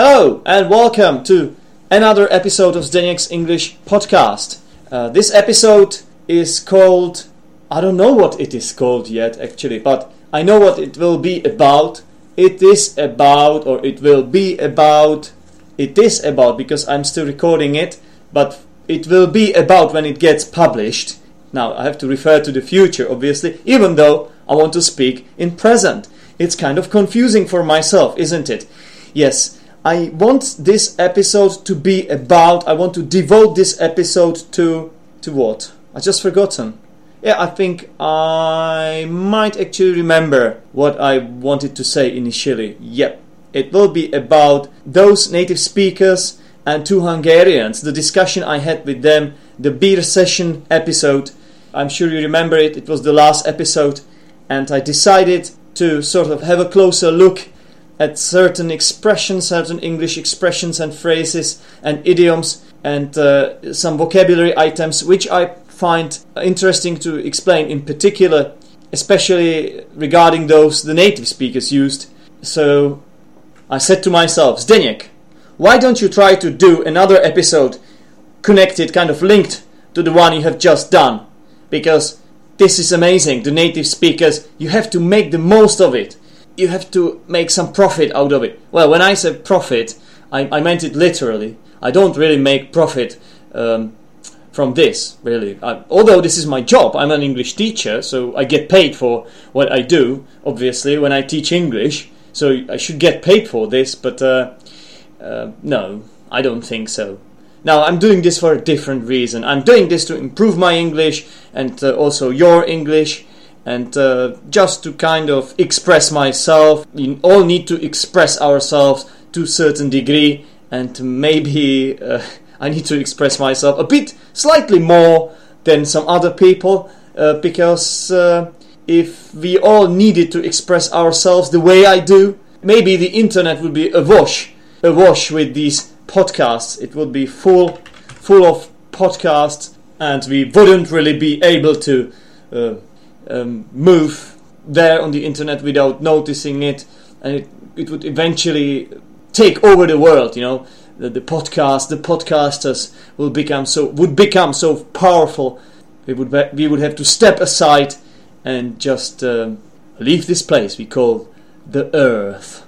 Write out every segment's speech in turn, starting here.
Hello and welcome to another episode of Zdeněk's English podcast. Uh, this episode is called I don't know what it is called yet actually, but I know what it will be about. It is about or it will be about it is about because I'm still recording it, but it will be about when it gets published. Now I have to refer to the future obviously, even though I want to speak in present. It's kind of confusing for myself, isn't it? Yes, I want this episode to be about. I want to devote this episode to to what? I just forgotten. Yeah, I think I might actually remember what I wanted to say initially. Yep, it will be about those native speakers and two Hungarians. The discussion I had with them, the beer session episode. I'm sure you remember it. It was the last episode, and I decided to sort of have a closer look at certain expressions, certain English expressions and phrases and idioms and uh, some vocabulary items which I find interesting to explain in particular, especially regarding those the native speakers used. So I said to myself, Zdeněk, why don't you try to do another episode connected, kind of linked to the one you have just done? Because this is amazing. The native speakers, you have to make the most of it you have to make some profit out of it. Well, when I said profit, I, I meant it literally. I don't really make profit um, from this, really. I, although this is my job, I'm an English teacher, so I get paid for what I do, obviously, when I teach English. So I should get paid for this, but uh, uh, no, I don't think so. Now, I'm doing this for a different reason. I'm doing this to improve my English and uh, also your English and uh, just to kind of express myself we all need to express ourselves to a certain degree. And maybe uh, i need to express myself a bit slightly more than some other people uh, because uh, if we all needed to express ourselves the way i do maybe the internet would be awash awash with these podcasts. It would be full full of podcasts and we wouldn't really be able to uh, um, move there on the internet without noticing it, and it, it would eventually take over the world. You know, the, the podcast, the podcasters will become so would become so powerful. We would we would have to step aside and just um, leave this place we call the Earth.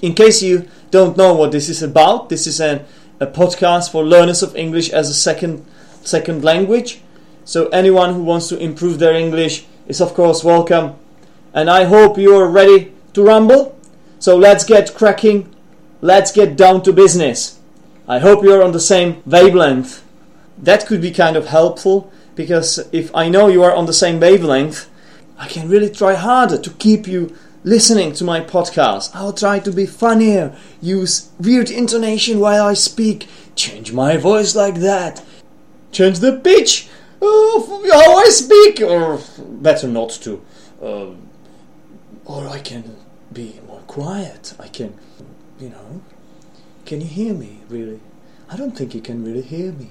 In case you don't know what this is about, this is an, a podcast for learners of English as a second second language. So anyone who wants to improve their English is of course welcome. And I hope you are ready to rumble. So let's get cracking. Let's get down to business. I hope you're on the same wavelength. That could be kind of helpful because if I know you are on the same wavelength, I can really try harder to keep you listening to my podcast. I'll try to be funnier, use weird intonation while I speak, change my voice like that, change the pitch oh, how I speak, or better not to. Uh, or I can be more quiet. I can, you know. Can you hear me, really? I don't think you can really hear me.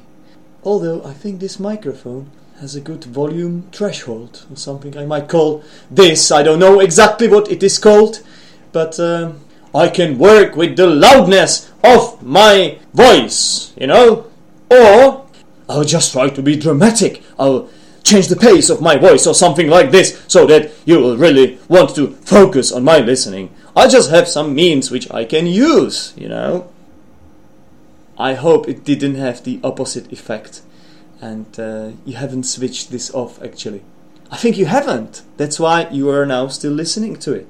Although I think this microphone has a good volume threshold, or something I might call this. I don't know exactly what it is called, but um, I can work with the loudness of my voice, you know? Or I'll just try to be dramatic. I'll change the pace of my voice or something like this so that you will really want to focus on my listening. I just have some means which I can use, you know. I hope it didn't have the opposite effect and uh, you haven't switched this off actually. I think you haven't. That's why you are now still listening to it.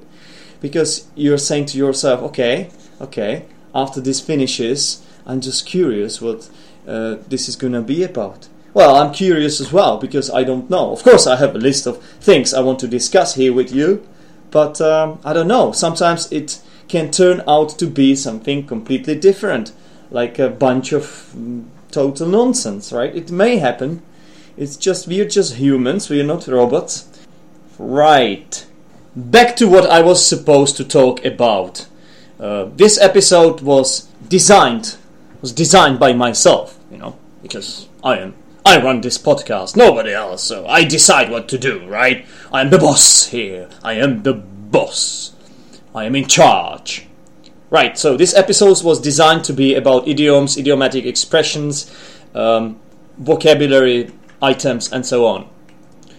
Because you're saying to yourself, okay, okay, after this finishes, I'm just curious what uh, this is gonna be about. Well, I'm curious as well because I don't know. Of course, I have a list of things I want to discuss here with you, but um, I don't know. Sometimes it can turn out to be something completely different, like a bunch of mm, total nonsense, right? It may happen. It's just we're just humans, we're not robots. Right. Back to what I was supposed to talk about. Uh, this episode was designed was designed by myself you know, because I am. I run this podcast, nobody else, so I decide what to do, right? I am the boss here. I am the boss. I am in charge. Right, so this episode was designed to be about idioms, idiomatic expressions, um, vocabulary items, and so on.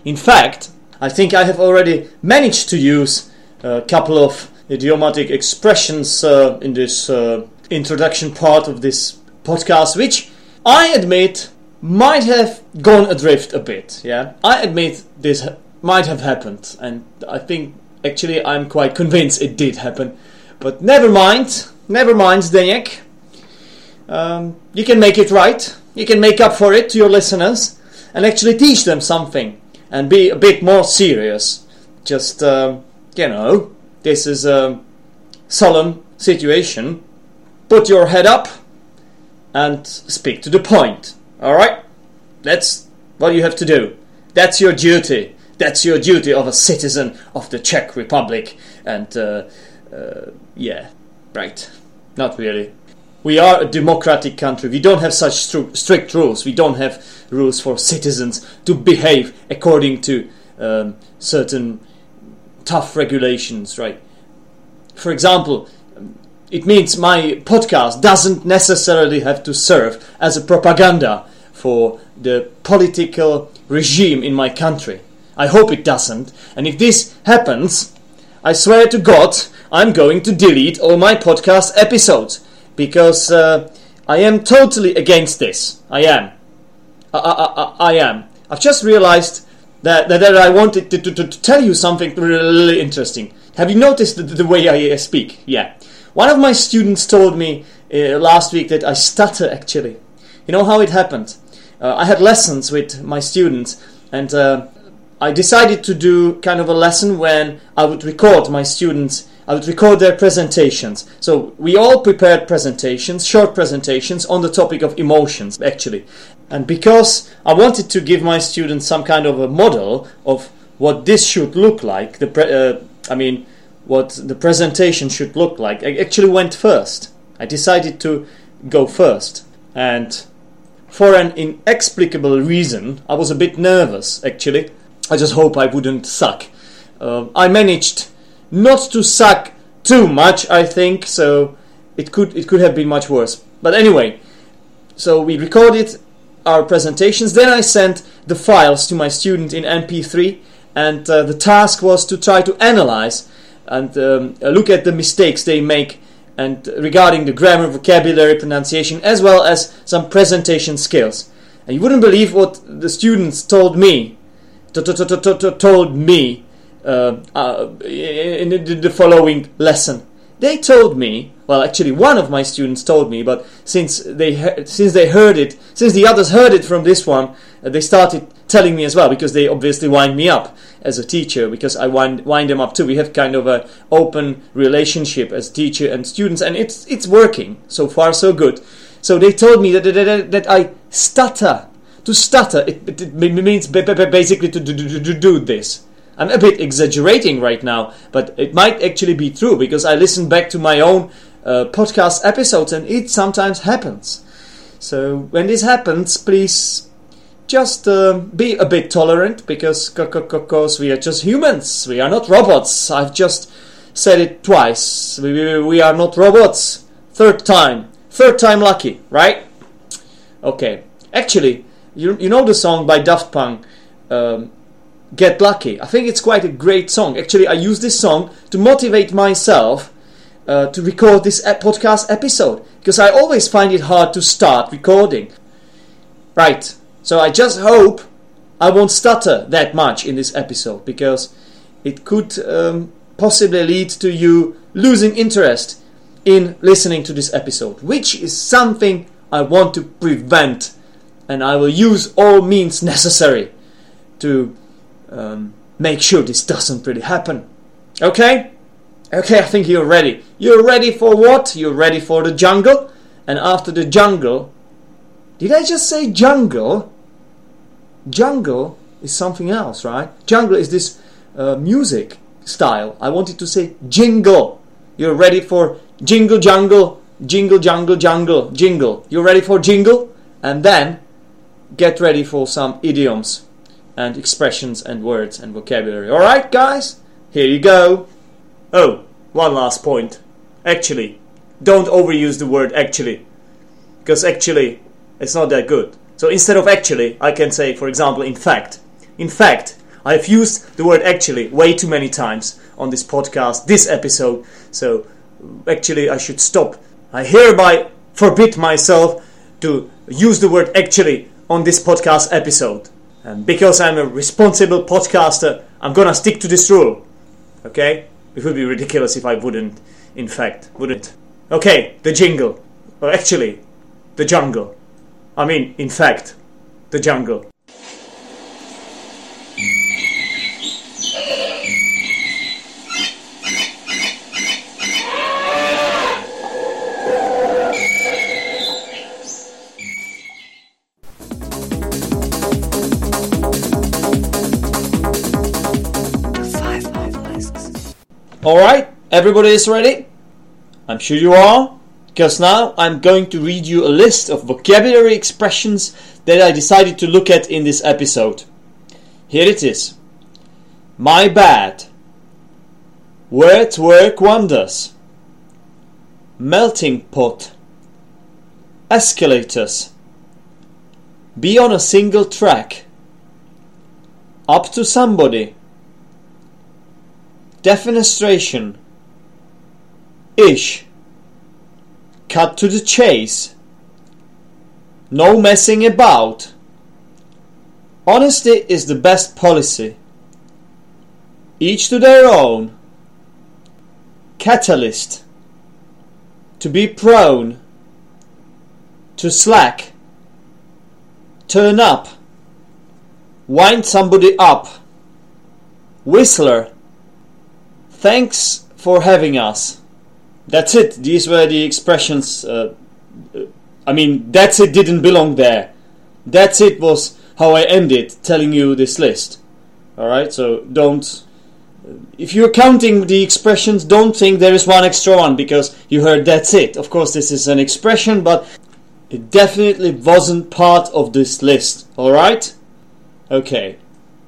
In fact, I think I have already managed to use a couple of idiomatic expressions uh, in this uh, introduction part of this podcast, which I admit might have gone adrift a bit. Yeah, I admit this might have happened, and I think actually I'm quite convinced it did happen. But never mind, never mind, Zdeněk. Um, you can make it right. You can make up for it to your listeners and actually teach them something and be a bit more serious. Just, um, you know, this is a solemn situation. Put your head up and speak to the point. Alright? That's what you have to do. That's your duty. That's your duty of a citizen of the Czech Republic. And, uh, uh, yeah, right. Not really. We are a democratic country. We don't have such stru- strict rules. We don't have rules for citizens to behave according to um, certain tough regulations, right? For example, it means my podcast doesn't necessarily have to serve as a propaganda for the political regime in my country. I hope it doesn't. And if this happens, I swear to God, I'm going to delete all my podcast episodes because uh, I am totally against this. I am. I, I, I, I am. I've just realized that, that, that I wanted to, to, to, tell you something really interesting. Have you noticed the, the way I speak? Yeah. One of my students told me uh, last week that I stutter actually. You know how it happened? Uh, I had lessons with my students and uh, I decided to do kind of a lesson when I would record my students. I would record their presentations. So we all prepared presentations, short presentations on the topic of emotions, actually. And because I wanted to give my students some kind of a model of what this should look like, the pre- uh, I mean, what the presentation should look like, I actually went first. I decided to go first. And for an inexplicable reason, I was a bit nervous, actually I just hope I wouldn't suck. Uh, I managed not to suck too much, I think, so it could it could have been much worse. But anyway, so we recorded our presentations. Then I sent the files to my student in MP3, and uh, the task was to try to analyze and um, look at the mistakes they make and regarding the grammar, vocabulary, pronunciation, as well as some presentation skills. And you wouldn't believe what the students told me told me uh, uh, in the following lesson. They told me, well, actually, one of my students told me, but since they since they heard it, since the others heard it from this one, uh, they started telling me as well because they obviously wind me up as a teacher because I wind wind them up too. We have kind of a open relationship as teacher and students, and it's it's working so far so good. So they told me that that, that I stutter to stutter, it, it, it means basically to, to, to, to do this. I'm a bit exaggerating right now, but it might actually be true because I listen back to my own uh, podcast episodes and it sometimes happens. So when this happens, please just uh, be a bit tolerant because, because we are just humans. We are not robots. I've just said it twice. We, we, we are not robots. Third time. Third time lucky, right? Okay. Actually, you, you know the song by Daft Punk, um, Get Lucky. I think it's quite a great song. Actually, I use this song to motivate myself uh, to record this podcast episode because I always find it hard to start recording. Right, so I just hope I won't stutter that much in this episode because it could um, possibly lead to you losing interest in listening to this episode, which is something I want to prevent and I will use all means necessary to um, make sure this doesn't really happen. Okay? Okay, I think you're ready. You're ready for what? You're ready for the jungle? And after the jungle, did I just say jungle? Jungle is something else, right? Jungle is this uh, music style. I wanted to say jingle. You're ready for jingle, jungle, jingle, jungle, jungle, jingle. You're ready for jingle? And then get ready for some idioms and expressions and words and vocabulary. Alright, guys? Here you go. Oh, one last point. Actually, don't overuse the word actually, because actually it's not that good. So instead of actually, I can say, for example, in fact. In fact, I have used the word actually way too many times on this podcast, this episode. So actually, I should stop. I hereby forbid myself to use the word actually on this podcast episode. And because I'm a responsible podcaster, I'm gonna stick to this rule. Okay? It would be ridiculous if I wouldn't, in fact, wouldn't. Okay, the jingle. Or actually, the jungle. I mean, in fact, the jungle. Alright, everybody is ready? I'm sure you are, because now I'm going to read you a list of vocabulary expressions that I decided to look at in this episode. Here it is My bad. Words work wonders. Melting pot. Escalators. Be on a single track. Up to somebody Defenestration. Ish. Cut to the chase. No messing about. Honesty is the best policy. Each to their own. Catalyst. To be prone. To slack. Turn up. Wind somebody up. Whistler Thanks for having us. That's it. These were the expressions. Uh, I mean, that's it didn't belong there. That's it was how I ended telling you this list. Alright, so don't. If you're counting the expressions, don't think there is one extra one because you heard that's it. Of course, this is an expression, but it definitely wasn't part of this list. Alright? Okay.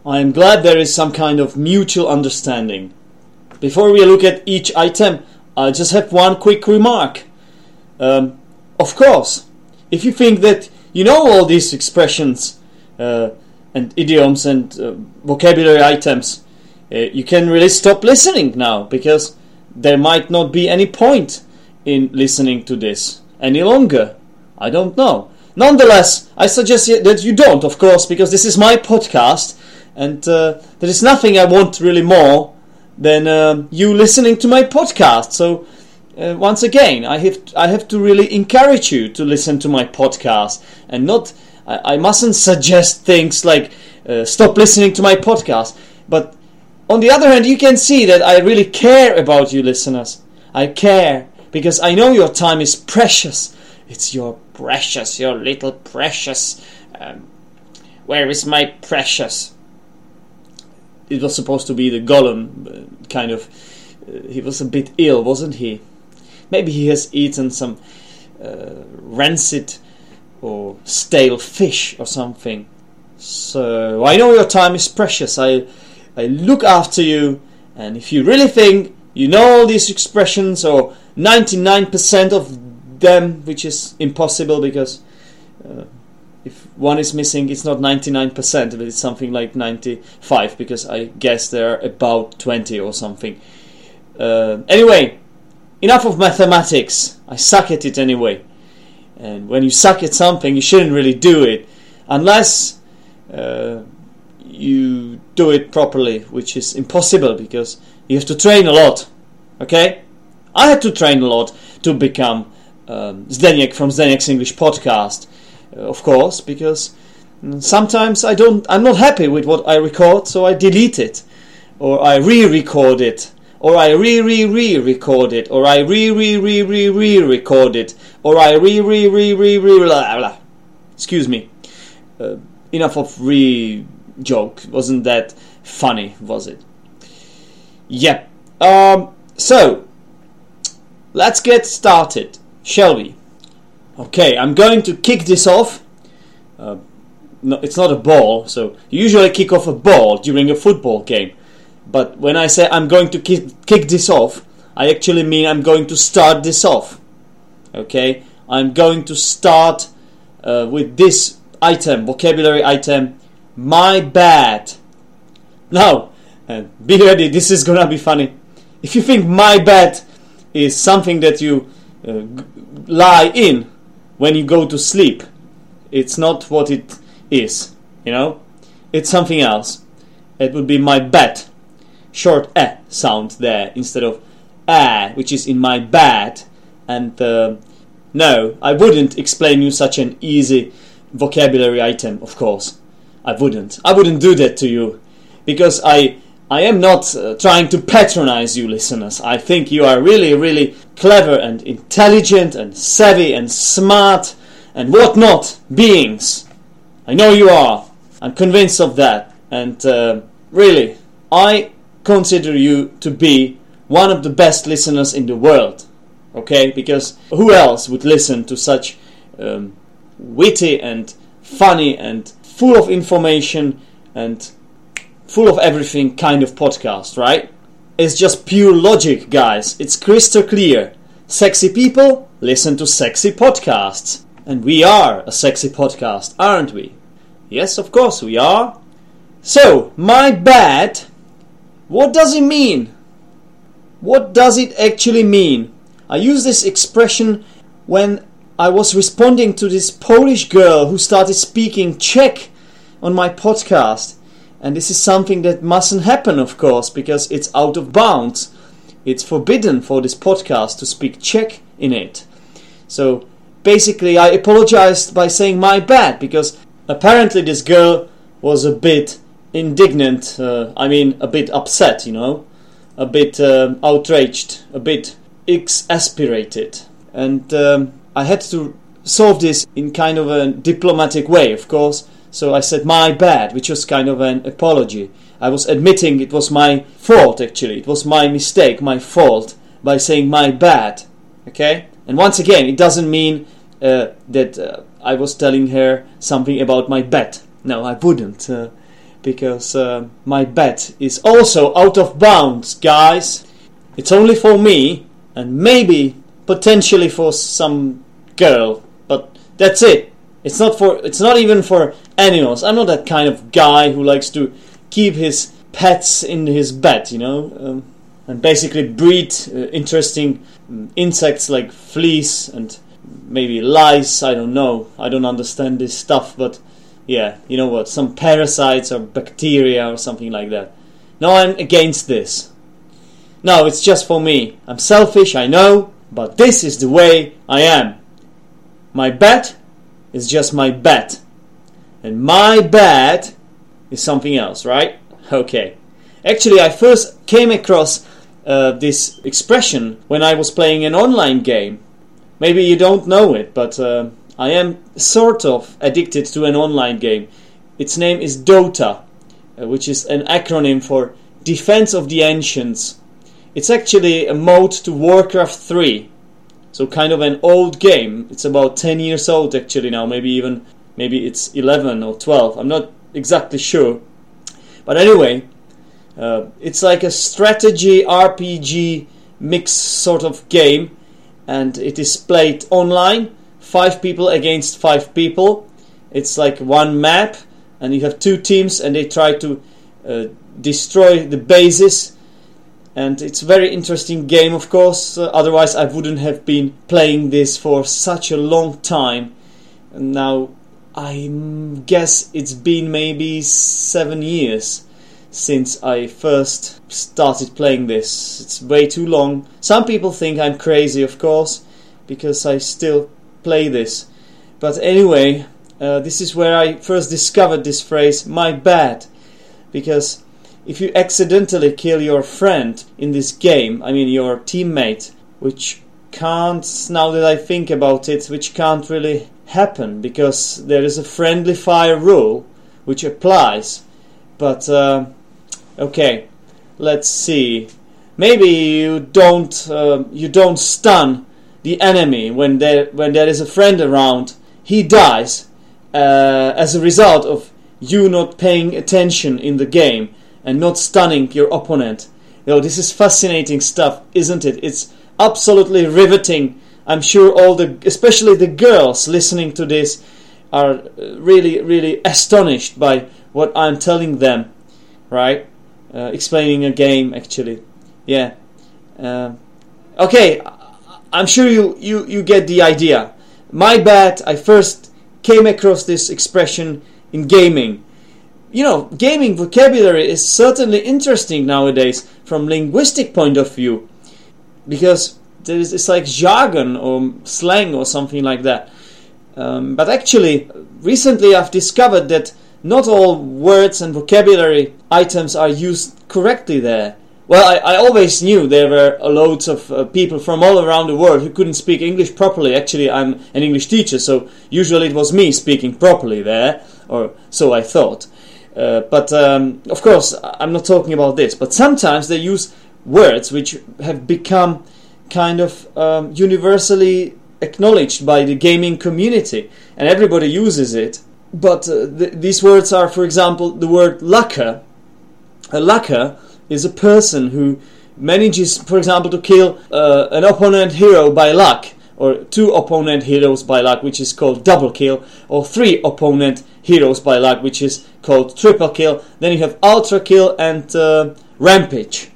I am glad there is some kind of mutual understanding. Before we look at each item, I just have one quick remark. Um, of course, if you think that you know all these expressions uh, and idioms and uh, vocabulary items, uh, you can really stop listening now because there might not be any point in listening to this any longer. I don't know. Nonetheless, I suggest that you don't, of course, because this is my podcast and uh, there is nothing I want really more than uh, you listening to my podcast. So uh, once again, I have I have to really encourage you to listen to my podcast and not. I, I mustn't suggest things like uh, stop listening to my podcast. But on the other hand, you can see that I really care about you, listeners. I care because I know your time is precious. It's your precious, your little precious. Um, where is my precious? It was supposed to be the Gollum, uh, kind of. Uh, he was a bit ill, wasn't he? Maybe he has eaten some uh, rancid or stale fish or something. So I know your time is precious. I I look after you, and if you really think you know all these expressions or 99% of them, which is impossible because uh, if one is missing, it's not 99%, but it's something like 95 because I guess there are about 20 or something. Uh, anyway, enough of mathematics. I suck at it anyway. And when you suck at something, you shouldn't really do it unless uh, you do it properly, which is impossible because you have to train a lot. Okay? I had to train a lot to become um, from Zdeněk's English podcast of course, because sometimes I don't, I'm not happy with what I record, so I delete it, or I re-record it, or I re-re-re-record it, or I re-re-re-re-re-record it, or I re-re-re-re-re. Excuse me. Uh, enough of re joke. Wasn't that funny? Was it? Yep. Um, so let's get started, shall we? Okay, I'm going to kick this off. Uh, no, it's not a ball, so you usually kick off a ball during a football game. But when I say I'm going to kick, kick this off, I actually mean I'm going to start this off. Okay, I'm going to start uh, with this item, vocabulary item, my bad. Now, uh, be ready, this is gonna be funny. If you think my bad is something that you uh, lie in when you go to sleep, it's not what it is, you know? It's something else. It would be my bed. Short eh sound there instead of ah, which is in my bed. And uh, no, I wouldn't explain you such an easy vocabulary item, of course. I wouldn't. I wouldn't do that to you because I I am not uh, trying to patronize you listeners. I think you are really really clever and intelligent and savvy and smart and whatnot beings. I know you are. I'm convinced of that. And uh, really, I consider you to be one of the best listeners in the world. Okay? Because who else would listen to such um, witty and funny and full of information and full of everything kind of podcast, right? It's just pure logic, guys. It's crystal clear. Sexy people listen to sexy podcasts. And we are a sexy podcast, aren't we? Yes, of course we are. So, my bad, what does it mean? What does it actually mean? I use this expression when I was responding to this Polish girl who started speaking Czech on my podcast. And this is something that mustn't happen, of course, because it's out of bounds. It's forbidden for this podcast to speak Czech in it. So basically, I apologized by saying my bad because apparently this girl was a bit indignant. Uh, I mean, a bit upset, you know, a bit um, outraged, a bit exasperated. And um, I had to solve this in kind of a diplomatic way, of course. So I said my bad, which was kind of an apology. I was admitting it was my fault, actually. It was my mistake, my fault, by saying my bad. Okay? And once again, it doesn't mean uh, that uh, I was telling her something about my bet. No, I wouldn't. Uh, because uh, my bet is also out of bounds, guys. It's only for me, and maybe potentially for some girl, but that's it. It's not for. It's not even for animals. I'm not that kind of guy who likes to keep his pets in his bed, you know, um, and basically breed uh, interesting um, insects like fleas and maybe lice. I don't know. I don't understand this stuff, but yeah, you know what? Some parasites or bacteria or something like that. No, I'm against this. No, it's just for me. I'm selfish, I know, but this is the way I am. My bet is just my bet. And my bad is something else, right? Okay. Actually, I first came across uh, this expression when I was playing an online game. Maybe you don't know it, but uh, I am sort of addicted to an online game. Its name is Dota, uh, which is an acronym for Defense of the Ancients. It's actually a mode to Warcraft 3. So kind of an old game. It's about 10 years old actually now, maybe even maybe it's 11 or 12. I'm not exactly sure. But anyway, uh, it's like a strategy RPG mix sort of game and it is played online, 5 people against 5 people. It's like one map and you have two teams and they try to uh, destroy the bases and it's a very interesting game of course. Uh, otherwise i wouldn't have been playing this for such a long time. And now i guess it's been maybe seven years since i first started playing this. It's way too long. Some people think i'm crazy of course because i still play this. But anyway uh, this is where i first discovered this phrase my bad. Because if you accidentally kill your friend in this game, I mean your teammate, which can't, now that I think about it, which can't really happen because there is a friendly fire rule which applies. But, uh, okay, let's see. Maybe you don't, uh, you don't stun the enemy when there, when there is a friend around. He dies uh, as a result of you not paying attention in the game and not stunning your opponent. You know, this is fascinating stuff, isn't it? It's absolutely riveting I'm sure all the, especially the girls listening to this, are uh, really, really astonished by what I'm telling them, right? Uh, explaining a game, actually. Yeah. Uh, okay, I'm sure you, you, you get the idea. My bad, I first came across this expression in gaming. You know, gaming vocabulary is certainly interesting nowadays from linguistic point of view because there is it's like jargon or slang or something like that. Um, but actually, recently I've discovered that not all words and vocabulary items are used correctly there. Well, I, I always knew there were loads of uh, people from all around the world who couldn't speak English properly. Actually, I'm an English teacher, so usually it was me speaking properly there, or so I thought. Uh, but um, of course, I'm not talking about this. But sometimes they use words which have become kind of um, universally acknowledged by the gaming community, and everybody uses it. But uh, th- these words are, for example, the word lucker. A lucker is a person who manages, for example, to kill uh, an opponent hero by luck, or two opponent heroes by luck, which is called double kill, or three opponent heroes by luck, which is called triple kill. Then you have ultra kill and uh, rampage,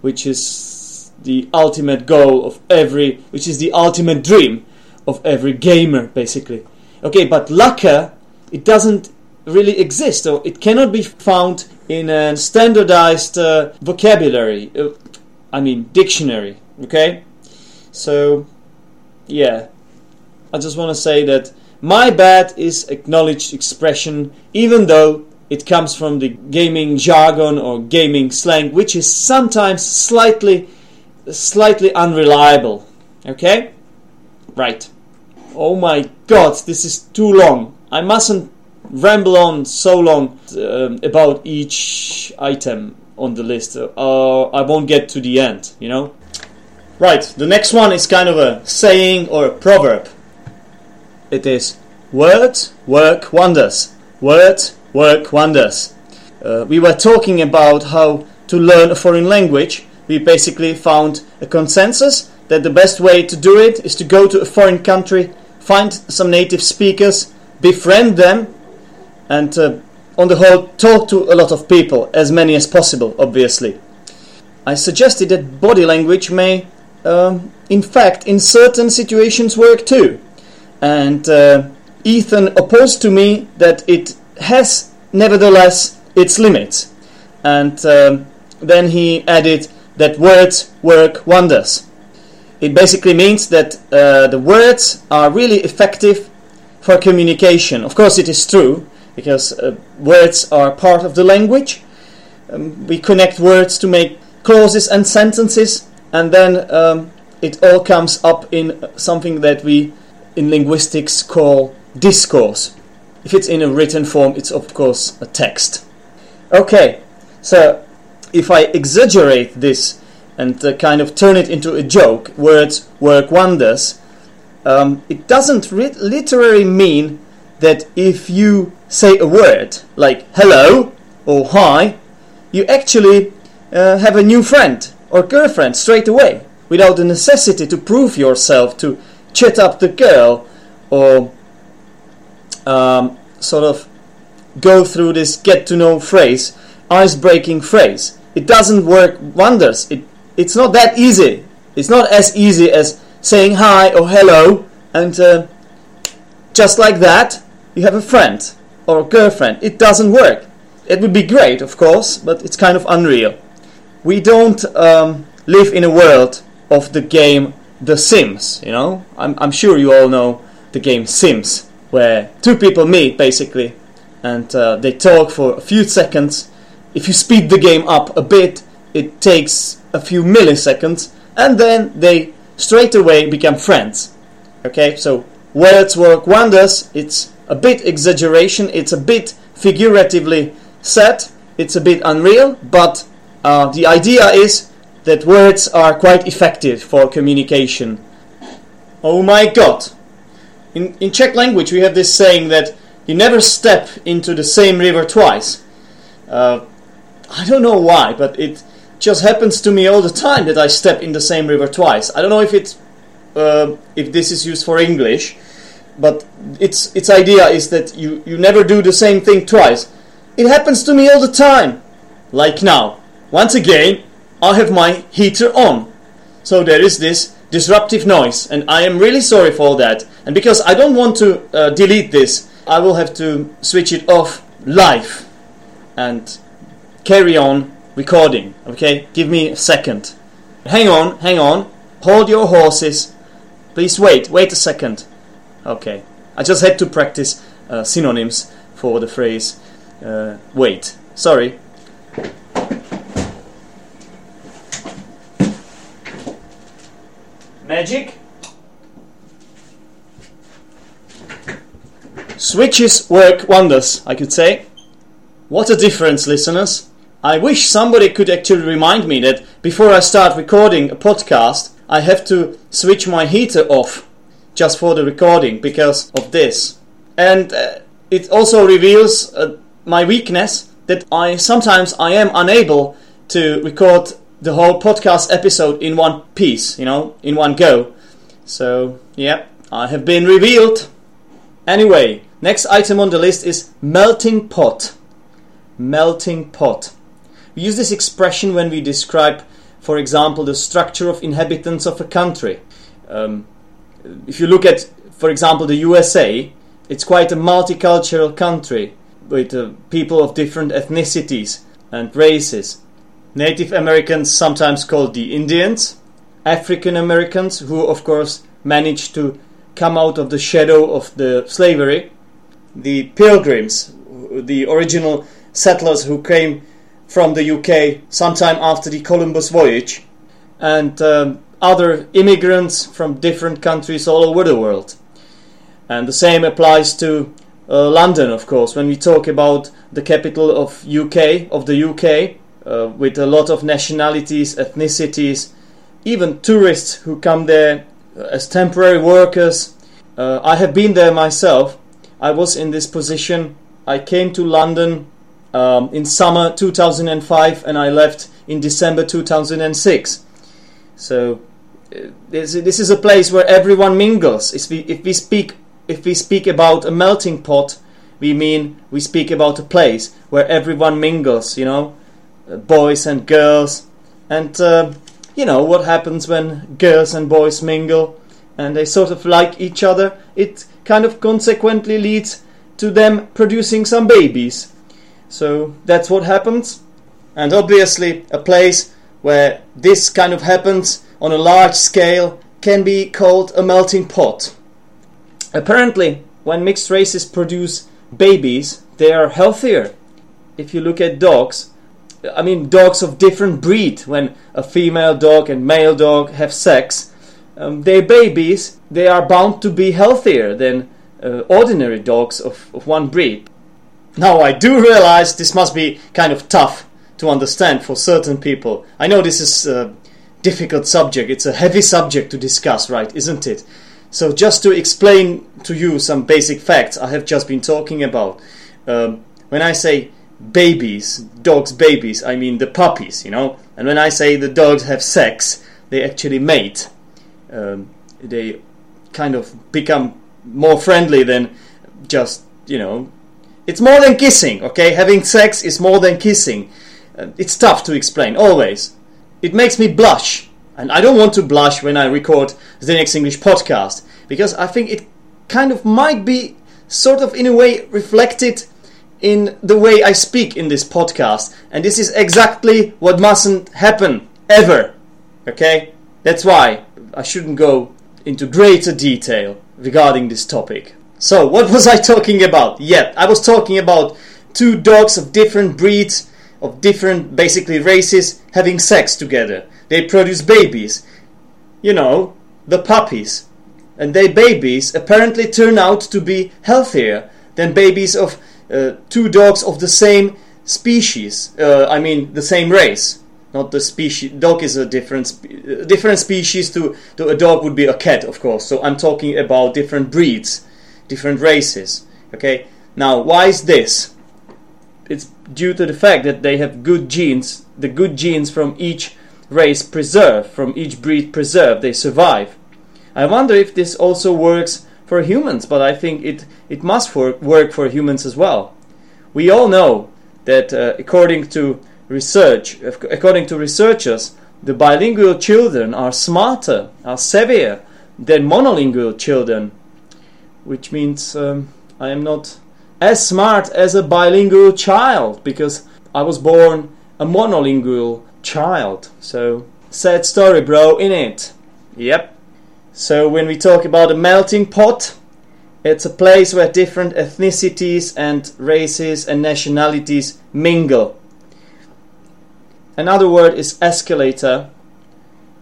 which is the ultimate goal of every, which is the ultimate dream of every gamer, basically. Okay, but lucker, it doesn't really exist, or it cannot be found in a standardized uh, vocabulary, uh, I mean dictionary, okay? So, yeah, I just want to say that my bad is acknowledged expression, even though it comes from the gaming jargon or gaming slang, which is sometimes slightly, slightly unreliable. Okay, right. Oh my God, this is too long. I mustn't ramble on so long um, about each item on the list, uh, I won't get to the end, you know? Right, the next one is kind of a saying or a proverb. It is words work wonders. Words work wonders. Uh, we were talking about how to learn a foreign language. We basically found a consensus that the best way to do it is to go to a foreign country, find some native speakers, befriend them, and uh, on the whole, talk to a lot of people, as many as possible, obviously. I suggested that body language may, um, in fact, in certain situations work too. And uh, Ethan opposed to me that it has, nevertheless, its limits. And um, then he added that words work wonders. It basically means that uh, the words are really effective for communication. Of course, it is true because uh, words are part of the language. Um, we connect words to make clauses and sentences, and then um, it all comes up in something that we in linguistics call discourse. If it's in a written form, it's of course a text. Okay, so if I exaggerate this and uh, kind of turn it into a joke, words work wonders, um, it doesn't re- literally mean that if you say a word like hello or hi, you actually uh, have a new friend or girlfriend straight away without the necessity to prove yourself, to chat up the girl or um, sort of go through this get to know phrase, ice breaking phrase. It doesn't work wonders. It, it's not that easy. It's not as easy as saying hi or hello and uh, just like that you have a friend or a girlfriend. It doesn't work. It would be great, of course, but it's kind of unreal. We don't um, live in a world of the game The Sims, you know? I'm, I'm sure you all know the game Sims, where two people meet basically and uh, they talk for a few seconds. If you speed the game up a bit, it takes a few milliseconds and then they straight away become friends. Okay, so words work wonders. It's a bit exaggeration, it's a bit figuratively said, it's a bit unreal, but uh, the idea is that words are quite effective for communication. Oh my god! In, in Czech language, we have this saying that you never step into the same river twice. Uh, I don't know why, but it just happens to me all the time that I step in the same river twice. I don't know if it's uh, if this is used for English, but its its idea is that you you never do the same thing twice. It happens to me all the time, like now. Once again, I have my heater on, so there is this disruptive noise, and I am really sorry for all that. And because I don't want to uh, delete this, I will have to switch it off live and carry on recording. Okay, give me a second. Hang on, hang on. Hold your horses. Please wait, wait a second. Okay, I just had to practice uh, synonyms for the phrase uh, wait. Sorry. Magic. Switches work wonders, I could say. What a difference, listeners. I wish somebody could actually remind me that before I start recording a podcast, I have to switch my heater off just for the recording because of this. And uh, it also reveals uh, my weakness that I sometimes I am unable to record the whole podcast episode in one piece, you know, in one go. So, yeah, I have been revealed. Anyway, next item on the list is melting pot. Melting pot. We use this expression when we describe, for example, the structure of inhabitants of a country. Um, if you look at, for example, the USA, it's quite a multicultural country with uh, people of different ethnicities and races. Native Americans, sometimes called the Indians, African Americans, who of course managed to come out of the shadow of the slavery, the Pilgrims, the original settlers who came from the UK sometime after the Columbus voyage, and um, other immigrants from different countries all over the world. And the same applies to uh, London, of course, when we talk about the capital of UK, of the UK, uh, with a lot of nationalities, ethnicities, even tourists who come there uh, as temporary workers. Uh, I have been there myself. I was in this position. I came to London um, in summer 2005 and I left in December 2006. So uh, this, this is a place where everyone mingles. If we, if we speak if we speak about a melting pot, we mean we speak about a place where everyone mingles. You know, boys and girls, and uh, you know what happens when girls and boys mingle and they sort of like each other. It kind of consequently leads to them producing some babies. So that's what happens. And obviously, a place where this kind of happens on a large scale can be called a melting pot. Apparently, when mixed races produce babies, they are healthier. If you look at dogs, I mean, dogs of different breed, when a female dog and male dog have sex, um, their babies, they are bound to be healthier than uh, ordinary dogs of, of one breed. Now, I do realize this must be kind of tough to understand for certain people. I know this is a difficult subject, it's a heavy subject to discuss, right? Isn't it? So, just to explain to you some basic facts I have just been talking about. Um, when I say babies, dogs' babies, I mean the puppies, you know? And when I say the dogs have sex, they actually mate. Um, they kind of become more friendly than just, you know, it's more than kissing, okay? Having sex is more than kissing. Uh, it's tough to explain, always. It makes me blush. And I don't want to blush when I record the next English podcast because I think it kind of might be sort of in a way reflected in the way I speak in this podcast. And this is exactly what mustn't happen ever. Okay? That's why I shouldn't go into greater detail regarding this topic. So, what was I talking about? Yeah, I was talking about two dogs of different breeds, of different basically races, having sex together. They produce babies. You know, the puppies. And their babies apparently turn out to be healthier than babies of uh, two dogs of the same species. Uh, I mean, the same race. Not the species. Dog is a different, spe- different species to, to a dog would be a cat, of course. So I'm talking about different breeds different races. Okay, now why is this? It's due to the fact that they have good genes, the good genes from each race preserved, from each breed preserved, they survive. I wonder if this also works for humans, but I think it, it must work, work for humans as well. We all know that uh, according to research, according to researchers, the bilingual children are smarter, are savvier than monolingual children, which means um, I am not as smart as a bilingual child because I was born a monolingual child. So, sad story, bro, in it. Yep. So, when we talk about a melting pot, it's a place where different ethnicities and races and nationalities mingle. Another word is escalator.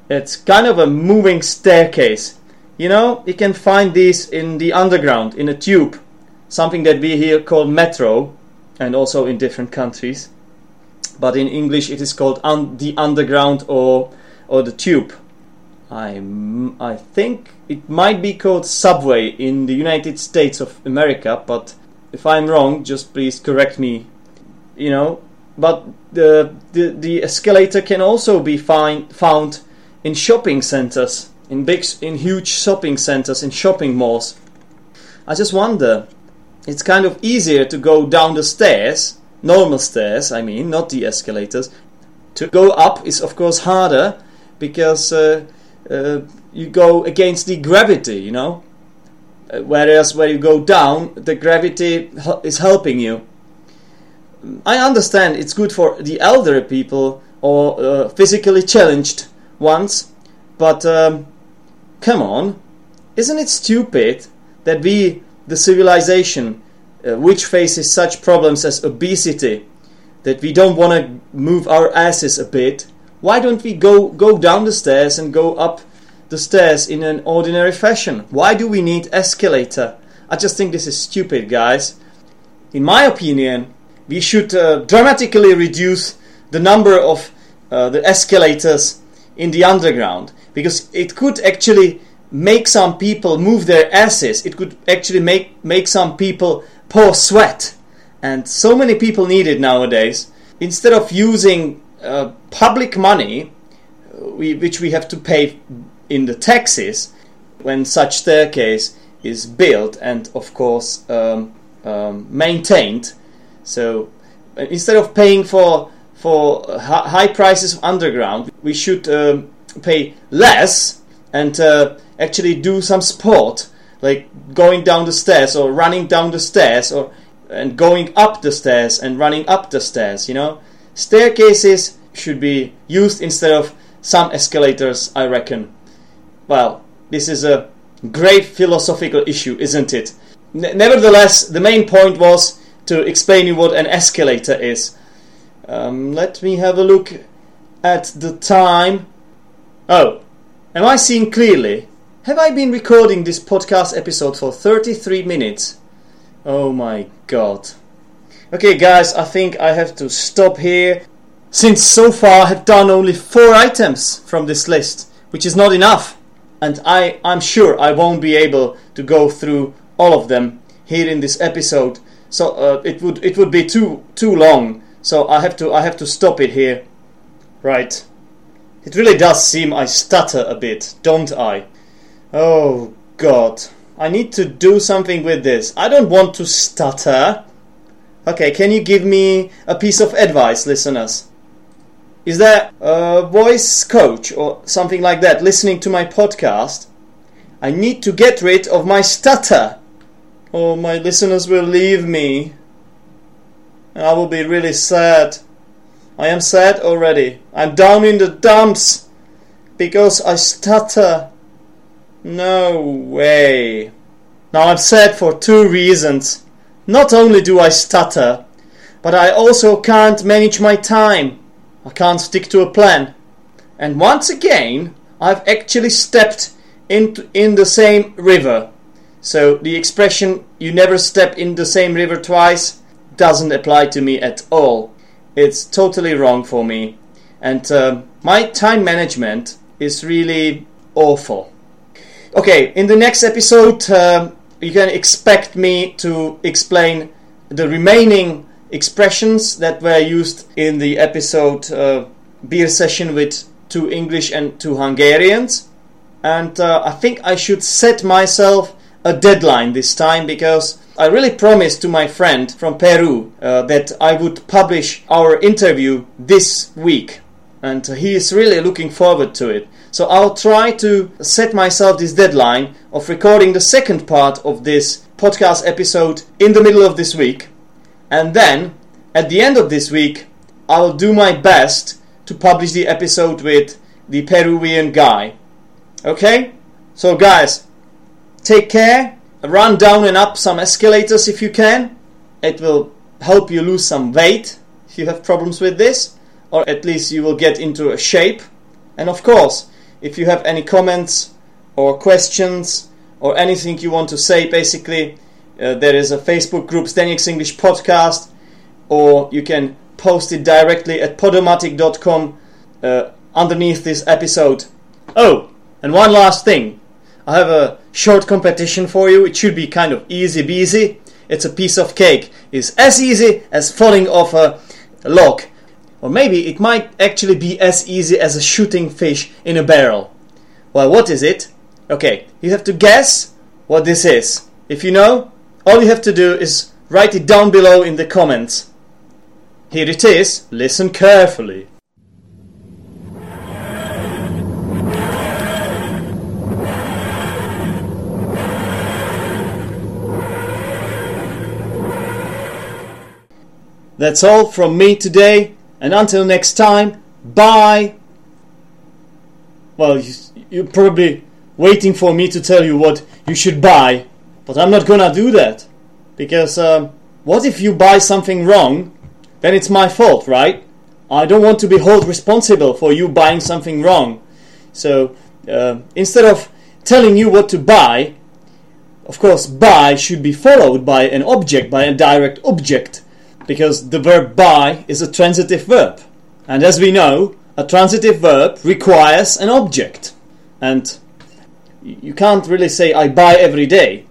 It's kind of a moving staircase. You know, you can find these in the underground, in a tube, something that we here call metro, and also in different countries. But in English, it is called un- the underground or or the tube. I I think it might be called subway in the United States of America, but if I'm wrong, just please correct me. You know, but the the, the escalator can also be find, found in shopping centers, in big, in huge shopping centers, in shopping malls. I just wonder. It's kind of easier to go down the stairs, normal stairs, I mean, not the escalators. To go up is of course harder because uh, uh, you go against the gravity, you know. Uh, whereas when you go down, the gravity is helping you. I understand it's good for the elderly people or uh, physically challenged ones, but um, come on, isn't it stupid that we, the civilization, uh, which faces such problems as obesity, that we don't want to move our asses a bit? Why don't we go go down the stairs and go up the stairs in an ordinary fashion? Why do we need escalator? I just think this is stupid, guys. In my opinion, we should uh, dramatically reduce the number of uh, the escalators in the underground because it could actually make some people move their asses. It could actually make make some people pour sweat, and so many people need it nowadays. Instead of using uh, public money, we, which we have to pay in the taxes when such staircase is built and of course um, um, maintained so uh, instead of paying for for high prices of underground, we should um, pay less and uh, actually do some sport, like going down the stairs or running down the stairs or and going up the stairs and running up the stairs. You know, staircases should be used instead of some escalators. I reckon. Well, this is a great philosophical issue, isn't it? N- nevertheless, the main point was to explain you what an escalator is. Um, let me have a look at the time. Oh, am I seeing clearly? Have I been recording this podcast episode for 33 minutes? Oh my god. Okay, guys, I think I have to stop here. Since so far I have done only four items from this list, which is not enough. And I, I'm sure I won't be able to go through all of them here in this episode so uh, it would it would be too too long. So I have to I have to stop it here. Right. It really does seem I stutter a bit, don't I? Oh God. I need to do something with this. I don't want to stutter. Okay, can you give me a piece of advice, listeners? Is there a voice coach or something like that listening to my podcast? I need to get rid of my stutter. or my listeners will leave me. And I will be really sad. I am sad already. I'm down in the dumps because I stutter. No way. Now I'm sad for two reasons. Not only do I stutter, but I also can't manage my time. I can't stick to a plan. And once again, I've actually stepped into in the same river. So the expression you never step in the same river twice doesn't apply to me at all. It's totally wrong for me. And uh, my time management is really awful. Okay, in the next episode, uh, you can expect me to explain the remaining expressions that were used in the episode uh, beer session with two English and two Hungarians. and uh, I think I should set myself a deadline this time because I really promised to my friend from Peru uh, that I would publish our interview this week, and he is really looking forward to it. So I'll try to set myself this deadline of recording the second part of this podcast episode in the middle of this week, and then at the end of this week, I will do my best to publish the episode with the Peruvian guy. Okay? So, guys, take care run down and up some escalators if you can. It will help you lose some weight if you have problems with this, or at least you will get into a shape. And of course, if you have any comments or questions or anything you want to say, basically, uh, there is a Facebook group, Zdeněk's English Podcast, or you can post it directly at podomatic.com uh, underneath this episode. Oh, and one last thing. I have a short competition for you. It should be kind of easy beasy. It's a piece of cake. It's as easy as falling off a log. Or maybe it might actually be as easy as a shooting fish in a barrel. Well, what is it? Okay, you have to guess what this is. If you know, all you have to do is write it down below in the comments. Here it is. Listen carefully. That's all from me today, and until next time, bye! Well, you, you're probably waiting for me to tell you what you should buy, but I'm not gonna do that. Because, um, what if you buy something wrong? Then it's my fault, right? I don't want to be held responsible for you buying something wrong. So, uh, instead of telling you what to buy, of course, buy should be followed by an object, by a direct object because the verb buy is a transitive verb. And as we know, a transitive verb requires an object. And you can't really say I buy every day.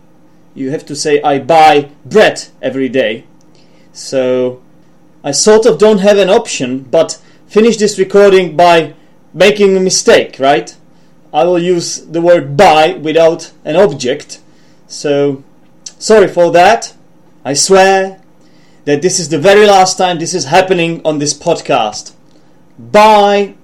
You have to say I buy bread every day. So I sort of don't have an option, but finish this recording by making a mistake, right? I will use the word buy without an object. So sorry for that. I swear that this is the very last time this is happening on this podcast. Bye.